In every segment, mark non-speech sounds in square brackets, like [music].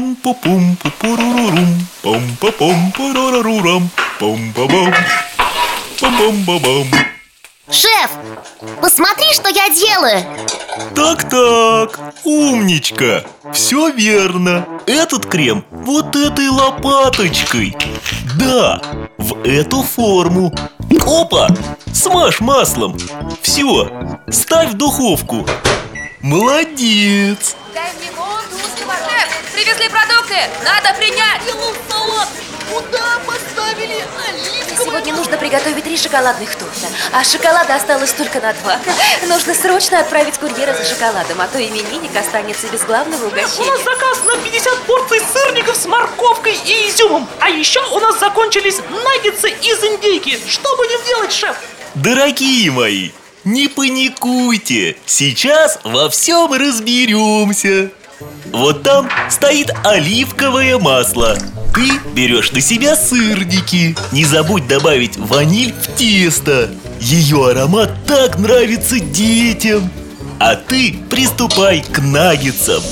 пум пу пум пу пурурурум пум па пум пурурурам пум па бам пум бам ба бам Шеф, посмотри, что я делаю. Так-так, умничка Все верно. Этот крем вот этой лопаточкой. Да, в эту форму. Опа, смажь маслом. Все, ставь в духовку. Молодец Дай мне воду, Шеф, привезли продукты, надо принять. Салат. Куда поставили Сегодня нужно приготовить три шоколадных торта. А шоколада осталось только на два. Нужно срочно отправить курьера за шоколадом А то именинник останется без главного У нас угощения заказ на 50 порций сырников с морковкой и изюмом. А еще у нас закончились наггетсы из индейки. Что будем делать, шеф? Дорогие мои, не паникуйте. Сейчас во всем разберемся Вот там стоит оливковое масло. Ты берешь на себя сырники. Не забудь добавить ваниль в тесто. Ее аромат так нравится детям. А ты приступай к наггетсам.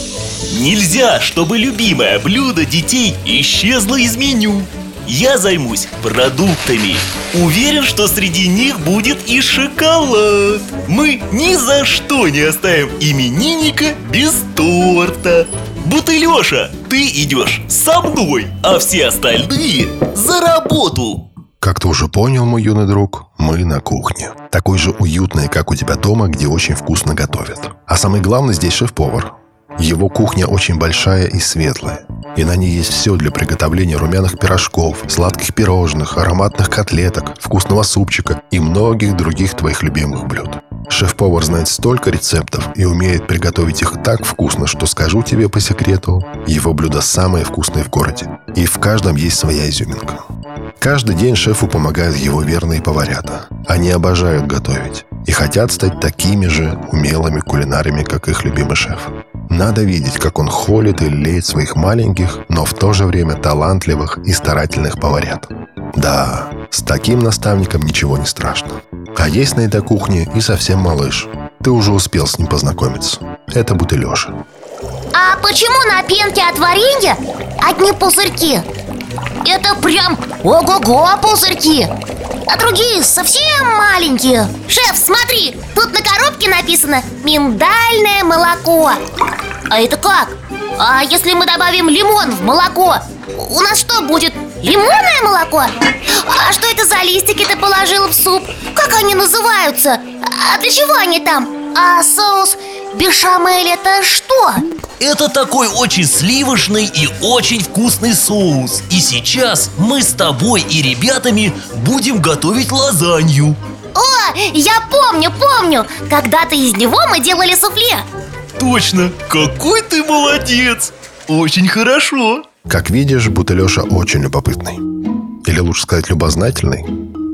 Нельзя, чтобы любимое блюдо детей исчезло из меню я займусь продуктами Уверен, что среди них будет и шоколад Мы ни за что не оставим именинника без торта Бутылеша, ты идешь со мной, а все остальные за работу Как ты уже понял, мой юный друг, мы на кухне. Такой же уютной, как у тебя дома, где очень вкусно готовят. А самый главный здесь шеф-повар. Его кухня очень большая и светлая. И на ней есть все для приготовления румяных пирожков, сладких пирожных, ароматных котлеток, вкусного супчика и многих других твоих любимых блюд. Шеф-повар знает столько рецептов и умеет приготовить их так вкусно, что скажу тебе по секрету, его блюда самые вкусные в городе. И в каждом есть своя изюминка. Каждый день шефу помогают его верные поварята. Они обожают готовить и хотят стать такими же умелыми кулинарами, как их любимый шеф. Надо видеть, как он холит и леет своих маленьких, но в то же время талантливых и старательных поварят. Да, с таким наставником ничего не страшно. А есть на этой кухне и совсем малыш. Ты уже успел с ним познакомиться. Это Бутылеша. А почему на пенке от варенья одни пузырьки? Это прям ого-го пузырьки А другие совсем маленькие Шеф, смотри, тут на коробке написано «Миндальное молоко» А это как? А если мы добавим лимон в молоко? У нас что, будет лимонное молоко? А что это за листики ты положил в суп? Как они называются? А для чего они там? А соус бешамель это что? Это такой очень сливочный и очень вкусный соус И сейчас мы с тобой и ребятами будем готовить лазанью О, я помню, помню Когда-то из него мы делали суфле Точно, какой ты молодец Очень хорошо Как видишь, Бутылеша очень любопытный. Или лучше сказать, любознательный.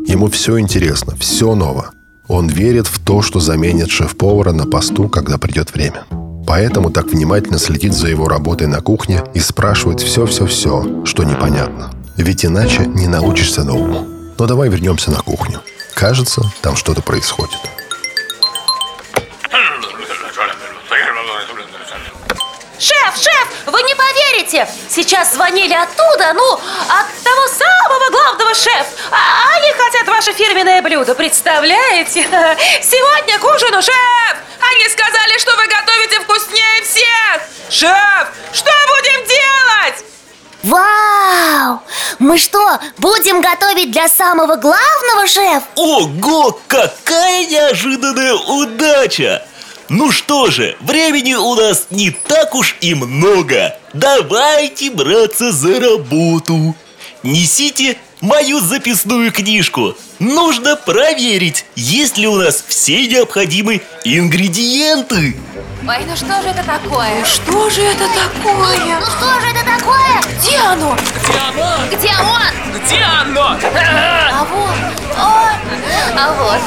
Ему все интересно, все ново. Он верит в то, что заменит шеф-повара на посту, когда придет время. Поэтому так внимательно следит за его работой на кухне и спрашивает все-все-все, что непонятно. Ведь иначе не научишься новому. Но давай вернемся на кухню. Кажется, там что-то происходит. Шеф, шеф, вы не поверите Сейчас звонили оттуда, ну, от главного шеф А Они хотят ваше фирменное блюдо, представляете? [laughs] Сегодня к ужину, шеф Они сказали, что вы готовите вкуснее всех Шеф, что будем делать? Вау! Мы что, будем готовить для самого главного, шеф? Ого, какая неожиданная удача! Ну что же, времени у нас не так уж и много Давайте браться за работу Несите мою записную книжку Нужно проверить, есть ли у нас все необходимые ингредиенты Ой, ну что же это такое? Что же это такое? Ну что же это такое? Где оно? Где он? Где оно? А вот, о, а вот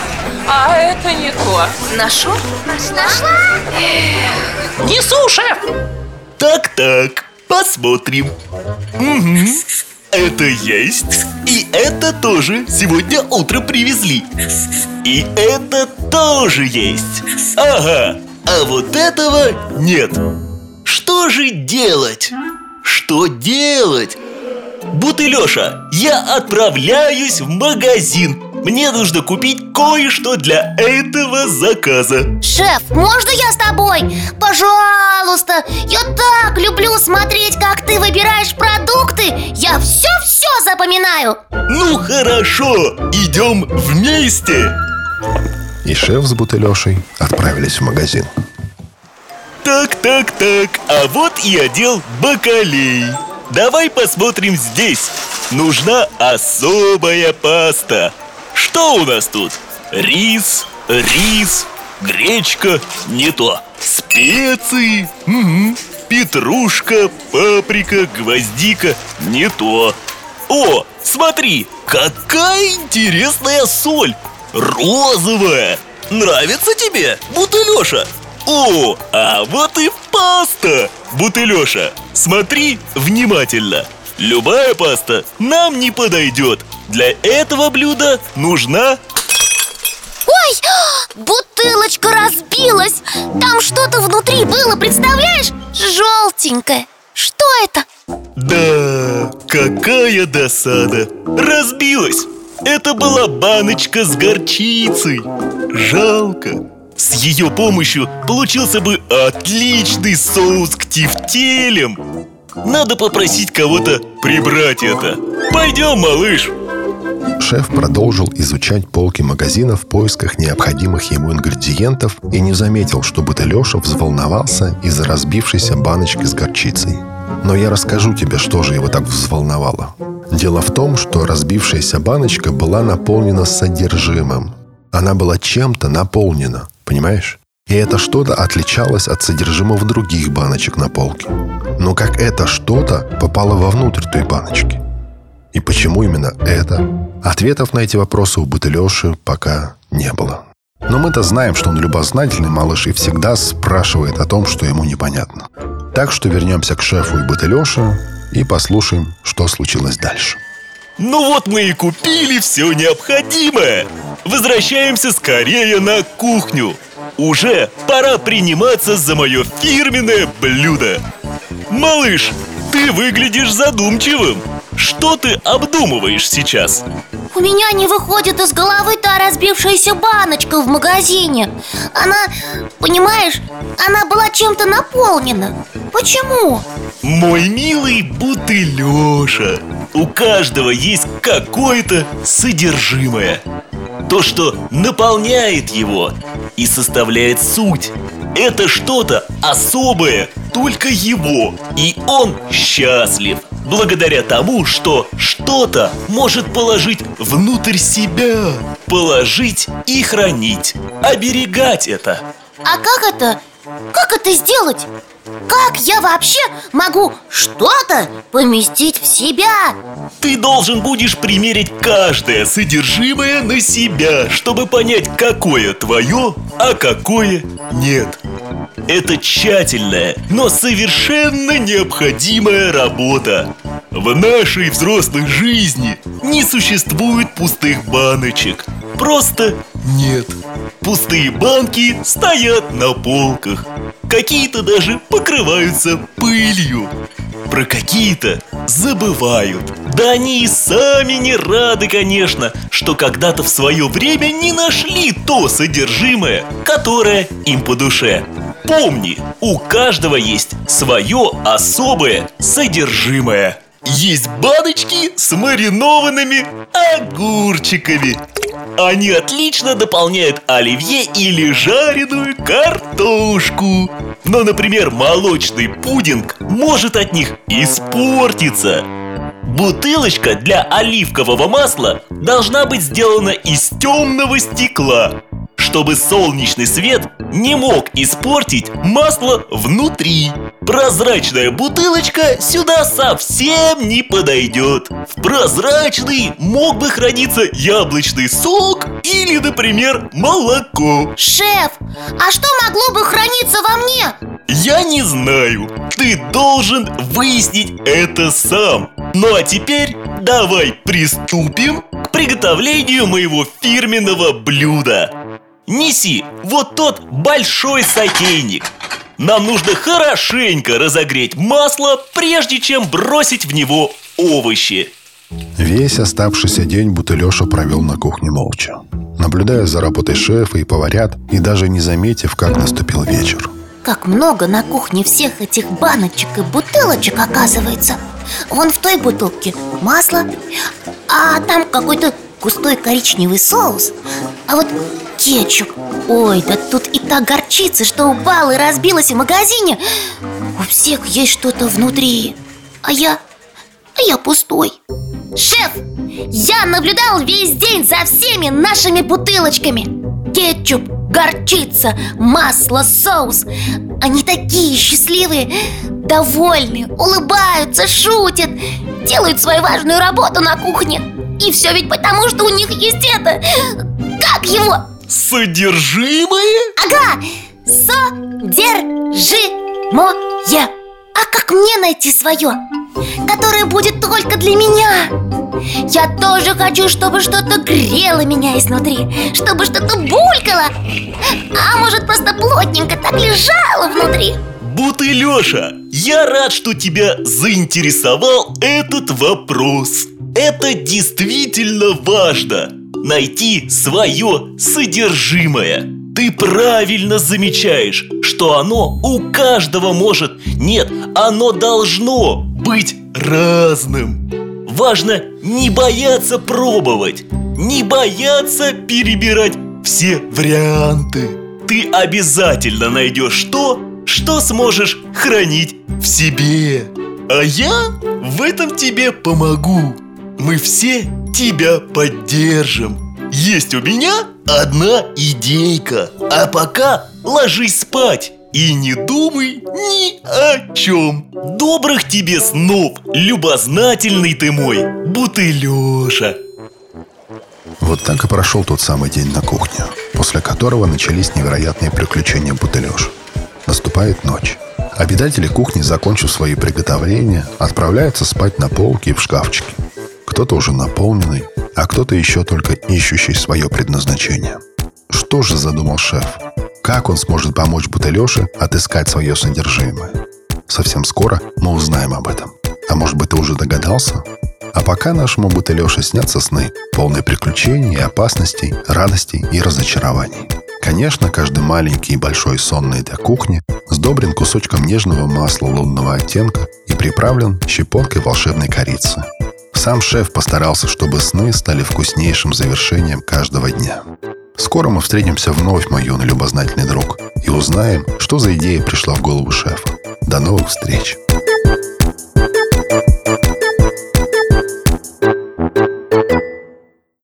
А это не то Нашел? Нашла? Несу, шеф! Так-так, посмотрим Мгм. Это есть И это тоже. Сегодня утром привезли. И это тоже есть. Ага, а вот этого нет. Что же делать? Что Бутылеша, я отправляюсь в магазин. Мне нужно купить кое-что для этого заказа. Шеф, можно я с тобой? Пожалуйста, я так люблю смотреть, как ты выбираешь продукты. Я все-все запоминаю. Ну хорошо, идем вместе. И шеф с бутылешей отправились в магазин. Так, так, так, а вот и отдел бакалей Давай посмотрим здесь. Нужна особая паста. Что у нас тут? Рис, рис, гречка, не то. Специи, мгм. петрушка, паприка, гвоздика, не то. О, смотри, какая интересная соль. Розовая. Нравится тебе, Бутылеша? О, а вот и паста Бутылеша, смотри внимательно. Любая паста нам не подойдет Для этого блюда нужна Ой, [gasps] бутылочка разбилась. Там что-то внутри было, представляешь? Желтенькое Что это? Да, какая досада. Разбилась. Это была баночка с горчицей. Жалко С ее помощью получился бы отличный соус к тефтелям Надо попросить кого-то прибрать это Пойдем, малыш Шеф продолжил изучать полки магазина в поисках необходимых ему ингредиентов и не заметил, что Бутылеша взволновался из-за разбившейся баночки с горчицей. Но я расскажу тебе, что же его так взволновало. Дело в том, что разбившаяся баночка была наполнена содержимым. Она была чем-то наполнена, понимаешь? И это что-то отличалось от содержимого других баночек на полке. Но как это что-то попало вовнутрь той баночки? И почему именно это? Ответов на эти вопросы у Бутылеши пока не было. Но мы-то знаем, что он любознательный малыш и всегда спрашивает о том, что ему непонятно. Так что вернемся к шефу и Бутылеше и послушаем, что случилось дальше. Ну вот мы и купили все необходимое. Возвращаемся скорее на кухню. Уже пора приниматься за мое фирменное блюдо. Малыш, ты выглядишь задумчивым. Что ты обдумываешь сейчас? У меня не выходит из головы та разбившаяся баночка в магазине. Она, понимаешь, она была чем-то наполнена. Почему? Мой милый Бутылеша У каждого есть какое-то содержимое То, что наполняет его и составляет суть Это что-то особое, только его И он счастлив Благодаря тому, что что-то может положить внутрь себя Положить и хранить Оберегать это А как это? Как это сделать? Как я вообще могу что-то поместить в себя? Ты должен будешь примерить каждое содержимое на себя, чтобы понять, какое твое, а какое нет. Это тщательная, но совершенно необходимая работа. В нашей взрослой жизни не существует пустых баночек. Просто нет. Пустые банки стоят на полках. Какие-то даже покрываются пылью. Про какие-то забывают. Да они и сами не рады, конечно, что когда-то в свое время не нашли то содержимое, которое им по душе. Помни, у каждого есть свое особое содержимое. Есть баночки с маринованными огурчиками. Они отлично дополняют оливье или жареную картошку. Но, например, молочный пудинг может от них испортиться. Бутылочка для оливкового масла должна быть сделана из темного стекла, чтобы солнечный свет не мог испортить масло внутри. Прозрачная бутылочка сюда совсем не подойдет. В прозрачной мог бы храниться яблочный сок или, например, молоко. Шеф, а что могло бы храниться во мне? Я не знаю. Ты должен выяснить это сам. Ну а теперь давай приступим к приготовлению моего фирменного блюда. Неси вот тот большой сотейник. Нам нужно хорошенько разогреть масло, прежде чем бросить в него овощи. Весь оставшийся день Бутылеша провел на кухне молча Наблюдая за работой шефа и поварят И даже не заметив, как наступил вечер. Как много на кухне всех этих баночек и бутылочек оказывается. Вон в той бутылке масло А там какой-то густой коричневый соус А вот кетчуп Ой, да тут и та горчица, что упала и разбилась в магазине. У всех есть что-то внутри. А я... а я пустой. Шеф, я наблюдал весь день за всеми нашими бутылочками. Кетчуп, горчица, масло, соус. Они такие счастливые, довольные, улыбаются, шутят Делают свою важную работу на кухне. И все ведь потому, что у них есть это. Как его? Содержимое? Ага, содержимое А как мне найти свое? Которое будет только для меня Я тоже хочу, чтобы что-то грело меня изнутри Чтобы что-то булькало А может просто плотненько так лежало внутри Бутылеша, я рад, что тебя заинтересовал этот вопрос Это действительно важно Найти свое содержимое. Ты правильно замечаешь, что оно у каждого может. Нет, оно должно быть разным. Важно не бояться пробовать Не бояться перебирать все варианты. Ты обязательно найдешь то, что сможешь хранить в себе. А я в этом тебе помогу Мы все тебя поддержим. Есть у меня одна идейка. А пока ложись спать и не думай ни о чем Добрых тебе снов, любознательный ты мой Бутылеша Вот так и прошел тот самый день на кухне После которого начались невероятные приключения Бутылеша Наступает ночь. Обитатели кухни, закончив свои приготовления, отправляются спать на полке и в шкафчике. Кто-то уже наполненный, а кто-то еще только ищущий свое предназначение. Что же задумал шеф? Как он сможет помочь Бутылёше отыскать свое содержимое? Совсем скоро мы узнаем об этом. А может быть, ты уже догадался? А пока нашему Бутылёше снятся сны, полные приключений и опасностей, радостей и разочарований. Конечно, каждый маленький и большой сон на этой кухне сдобрен кусочком нежного масла лунного оттенка и приправлен щепоткой волшебной корицы. Сам шеф постарался, чтобы сны стали вкуснейшим завершением каждого дня. Скоро мы встретимся вновь, мой юный любознательный друг, и узнаем, что за идея пришла в голову шефа. До новых встреч!